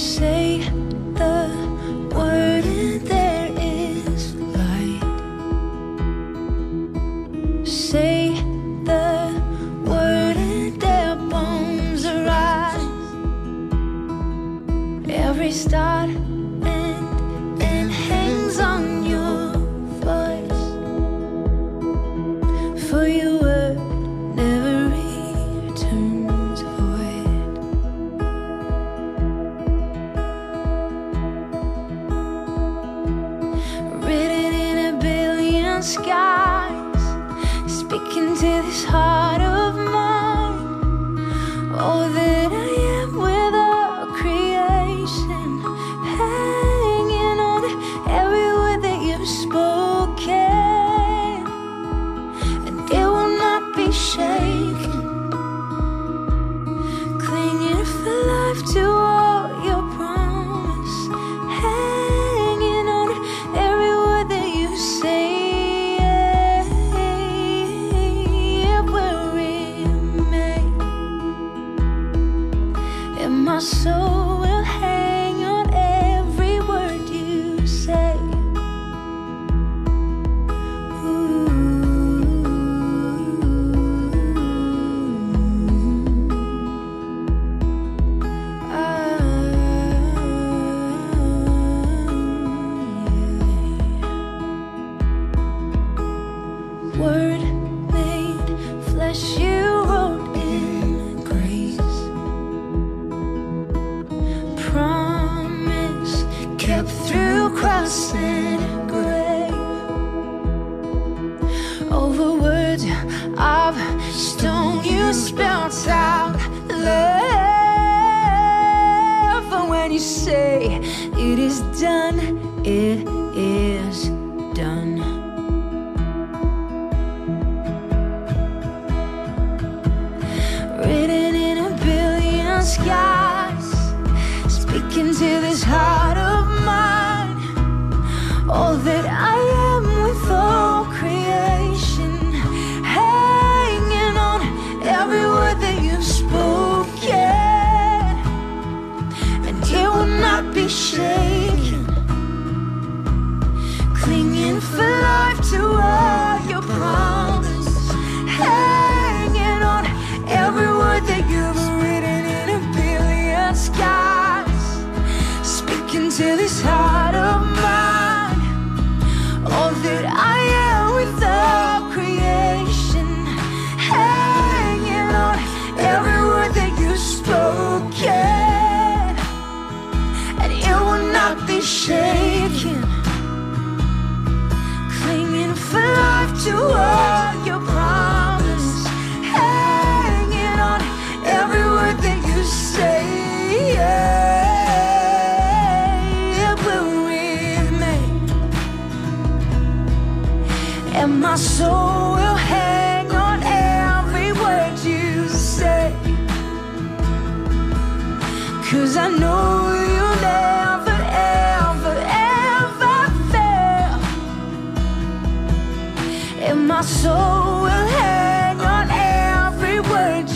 Say the word and there is light. Say the word and their bones arise. Every start skies, speaking to this heart My soul will hang on every word you say. Ah, word and grave. Over words of stone, you spelt out love. And when you say it is done, it is done. written in a billion skies, speaking to this heart to all your promise, hanging on every word that you say. It will remain, and my soul will hang on every word you say. Cause I know and my soul will hang on every word